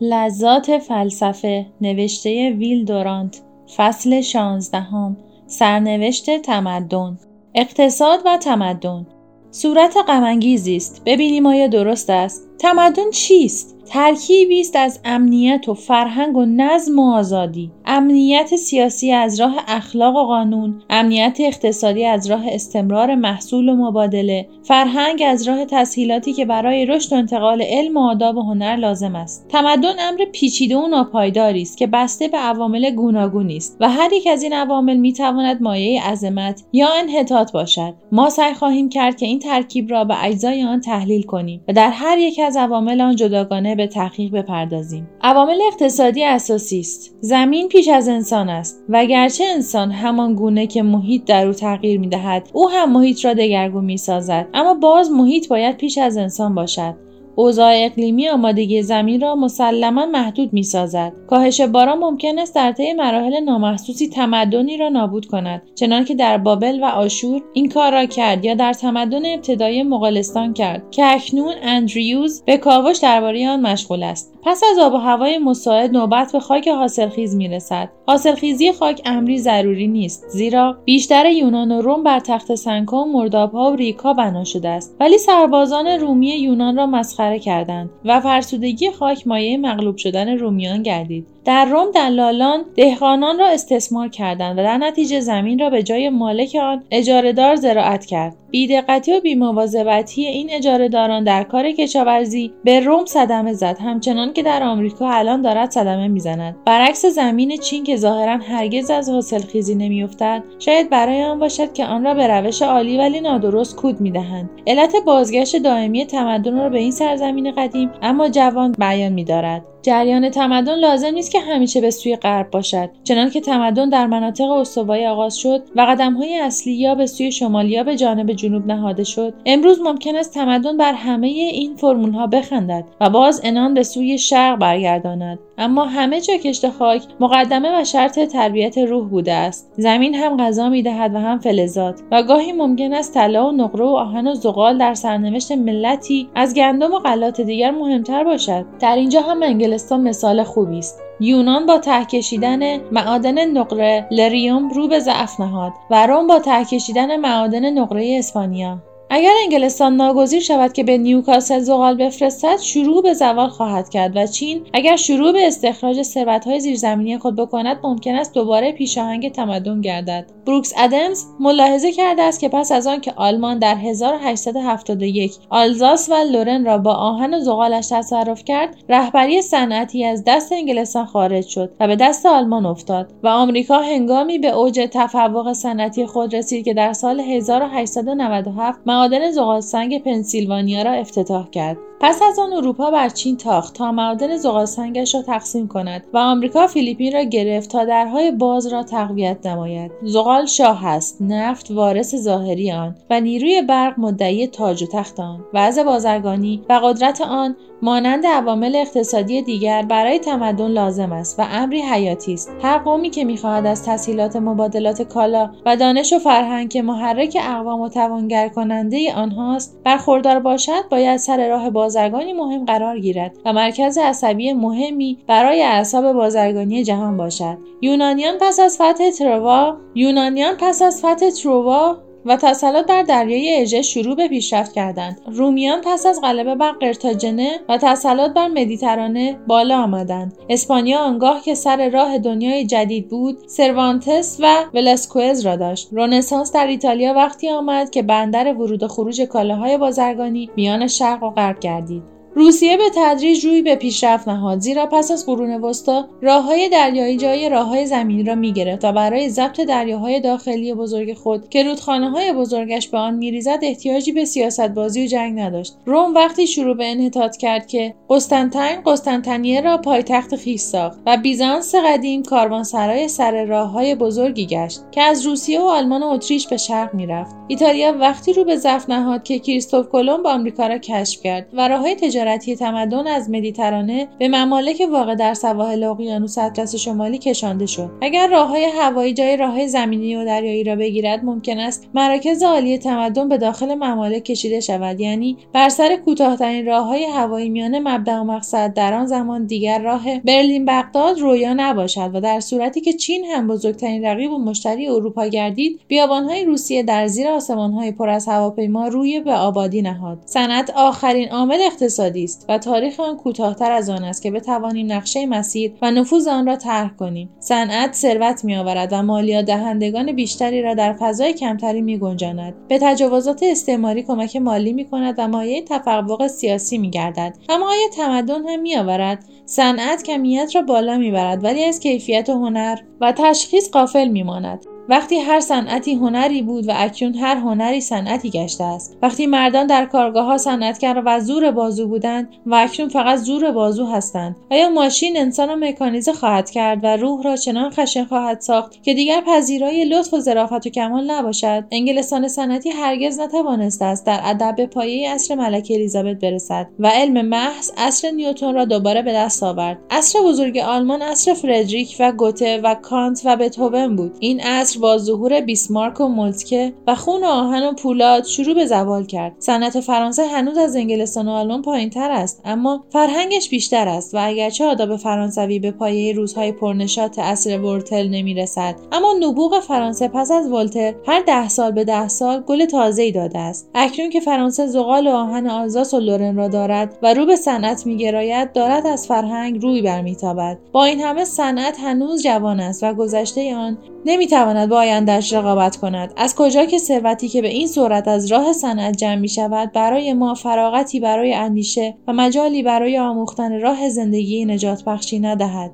لذات فلسفه نوشته ویل دورانت. فصل شانزدهم سرنوشت تمدن. اقتصاد و تمدن. صورت غمانگیزی است. ببینیم آیا درست است؟ تمدن چیست؟ ترکیبی است از امنیت و فرهنگ و نظم و آزادی. امنیت سیاسی از راه اخلاق و قانون امنیت اقتصادی از راه استمرار محصول و مبادله فرهنگ از راه تسهیلاتی که برای رشد و انتقال علم و آداب و هنر لازم است. تمدن امر پیچیده و ناپایداری است که بسته به عوامل گوناگونی است و هر یک از این عوامل می‌تواند مایه عظمت یا انحطاط باشد. ما سعی خواهیم کرد که این ترکیب را به اجزای آن تحلیل کنیم و در هر یک از عوامل آن جداگانه به تحقیق بپردازیم. عوامل اقتصادی اساسی است. زمین پیش از انسان است و گرچه انسان همان گونه که محیط در او تغییر می‌دهد او هم محیط را دگرگون می‌سازد. اما باز محیط باید پیش از انسان باشد. اوضاع اقلیمی آمادگی زمین را مسلما محدود می سازد. کاهش باران ممکن است در طی مراحل نامحسوسی تمدنی را نابود کند چنانکه در بابل و آشور این کار را کرد یا در تمدن ابتدایی مغولستان کرد که اکنون اندریوز به کاوش درباره آن مشغول است. پس از آب و هوای مساعد نوبت به خاک حاصلخیز می‌رسد. حاصلخیزی خاک امری ضروری نیست زیرا بیشتر یونان و روم بر تخت سنگها و مردابها و ریکها بنا شده است. ولی سربازان رومی یونان را مسخره کردند و فرسودگی خاک مایه مغلوب شدن رومیان گردید. در روم دلالان دهقانان را استثمار کردند و در نتیجه زمین را به جای مالک آن اجارهدار زراعت کرد. بیدقتی و بیمواظبتی این اجارهداران در کار کشاورزی به روم صدمه زد همچنان که در آمریکا الان دارد صدمه می‌زند. برعکس زمین چین که ظاهرا هرگز از حاصلخیزی نمیافتد شاید برای آن باشد که آن را به روش عالی ولی نادرست کود می‌دهند. علت بازگشت دائمی تمدن را به این سرزمین قدیم اما جوان بیان میدارد. جریان تمدن لازم نیست که همیشه به سوی غرب باشد. چنانکه تمدن در مناطق استوایی آغاز شد و قدمهای اصلی یا به سوی شمال یا به جانب جنوب نهاده شد امروز ممکن است تمدن بر همه این فرمولها بخندد و باز انان به سوی شرق برگرداند. اما همه جا کشت خاک مقدمه و شرط تربیت روح بوده است. زمین هم غذا می‌دهد و هم فلزات. و گاهی ممکن است طلا و نقره و آهن و زغال در سرنوشت ملتی از گندم و غلات دیگر مهمتر باشد. در اینجا هم انگلستان مثال خوبی است. یونان با ته کشیدن معادن نقره لریوم رو به ضعف نهاد و روم با ته کشیدن معادن نقره اسپانیا. اگر انگلستان ناگزیر شود که به نیوکاسل زغال بفرستد شروع به زوال خواهد کرد و چین اگر شروع به استخراج ثروتهای زیرزمینی خود بکند ممکن است دوباره پیشاهنگ تمدن گردد. بروکس ادمز ملاحظه کرده است که پس از آن که آلمان در 1871 آلزاس و لورن را با آهن و زغالش تصرف کرد رهبری صنعتی از دست انگلستان خارج شد و به دست آلمان افتاد و آمریکا هنگامی به اوج تفوق صنعتی خود رسید که در سال 1897 معادن زغال سنگ پنسیلوانیا را افتتاح کرد. پس از آن اروپا بر چین تاخت تا معادن زغال سنگش را تقسیم کند و آمریکا فیلیپین را گرفت تا درهای باز را تقویت نماید. زغال شاه است نفت وارث ظاهری آن و نیروی برق مدعی تاج و تخت آن. وضع بازرگانی و قدرت آن مانند عوامل اقتصادی دیگر برای تمدن لازم است و امری حیاتی است. هر قومی که می‌خواهد از تسهیلات مبادلات کالا و دانش و فرهنگ که محرک اقوام و توانگر کننده آنهاست برخوردار باشد باید سر راه بازرگانی مهم قرار گیرد و مرکز عصبی مهمی برای اعصاب بازرگانی جهان باشد. یونانیان پس از فتح تروا یونانیان پس از فتح تروا و تسلط بر دریای اژه شروع به پیشرفت کردند. رومیان پس از غلبه بر قرتاجنه و تسلط بر مدیترانه بالا آمدند. اسپانیا آنگاه که سر راه دنیای جدید بود سروانتس و ولسکوئز را داشت. رنسانس در ایتالیا وقتی آمد که بندر ورود و خروج کالاهای بازرگانی میان شرق و غرب گردید. روسیه به تدریج روی به پیشرفت نهاد زیرا پس از قرون وسطا راههای دریایی جای راههای زمینی را می‌گرفت و برای ضبط دریاهای داخلی بزرگ خود که رودخانه های بزرگش به آن میریزد احتیاجی به سیاست بازی و جنگ نداشت. روم وقتی شروع به انحطاط کرد که قسطنطین قسطنطنیه را پایتخت خویش ساخت و بیزانس قدیم کاروانسرای سر راههای بزرگی گشت که از روسیه و آلمان و اتریش به شرق می‌رفت. ایتالیا وقتی رو به ضعف نهاد که کریستوف کلمب آمریکا را کشف کرد و راههای تجارتی تمدن از مدیترانه به ممالک واقع در سواحل اقیانوس اطلس شمالی کشانده شد. اگر راههای هوایی جای راههای زمینی و دریایی را بگیرد ممکن است مراکز عالی تمدن به داخل ممالک کشیده شود. یعنی بر سر کوتاهترین راههای هوایی میان مبدا و مقصد در آن زمان دیگر راه برلین بغداد رویا نباشد و در صورتی که چین هم بزرگترین رقیب و مشتری اروپا گردید بیابانهای روسیه در زیر آسمانهای پر از هواپیما روی به آبادی نهاد. صنعت آخرین عامل اقتصادی است و تاریخ آن کوتاهتر از آن است که بتوانیم نقشه مسیر و نفوذ آن را طرح کنیم صنعت ثروت میآورد و مالیات دهندگان بیشتری را در فضای کمتری میگنجاند به تجاوزات استعماری کمک مالی می کند و مایه تفوق سیاسی می گردد. اما آیا تمدن هم می آورد؟ صنعت کمیت را بالا می‌برد ولی از کیفیت هنر و تشخیص قافل میماند وقتی هر صنعتی هنری بود و اکنون هر هنری صنعتی گشته است. وقتی مردان در کارگاه ها صنعتگر و زور بازو بودند و اکنون فقط زور بازو هستند. آیا ماشین انسان را مکانیزه خواهد کرد و روح را چنان خشن خواهد ساخت که دیگر پذیرای لطف و ظرافت و کمال نباشد؟ انگلستان صنعتی هرگز نتوانسته است در ادب به پایه عصر ملکه الیزابت برسد و علم محض عصر نیوتن را دوباره به دست آورد. عصر بزرگ آلمان عصر فردریک و گوته و کانت و بتهوون بود. این عصر با ظهور بیسمارک و مولتکه و خون و آهن و پولاد شروع به زوال کرد. صنعت فرانسه هنوز از انگلستان و آلمان پایین تر است اما فرهنگش بیشتر است و اگرچه آداب فرانسوی به پایه روزهای پرنشاط عصر ولتر نمی‌رسد اما نبوغ فرانسه پس از ولتر هر ده سال به ده سال گل تازه‌ای داده است. اکنون که فرانسه زغال و آهن آلزاس و لورن را دارد و رو به صنعت میگراید دارد از فرهنگ روی برمیتابد. با این همه صنعت هنوز جوان است و گذشته آن نمی‌تواند با آینده‌اش رقابت کند. از کجا که ثروتی که به این صورت از راه صنعت جمع می شود برای ما فراغتی برای اندیشه و مجالی برای آموختن راه زندگی نجات بخشی ندهد.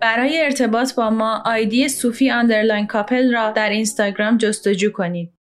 برای ارتباط با ما ID صوفی underline کاپل را در اینستاگرام جستجو کنید.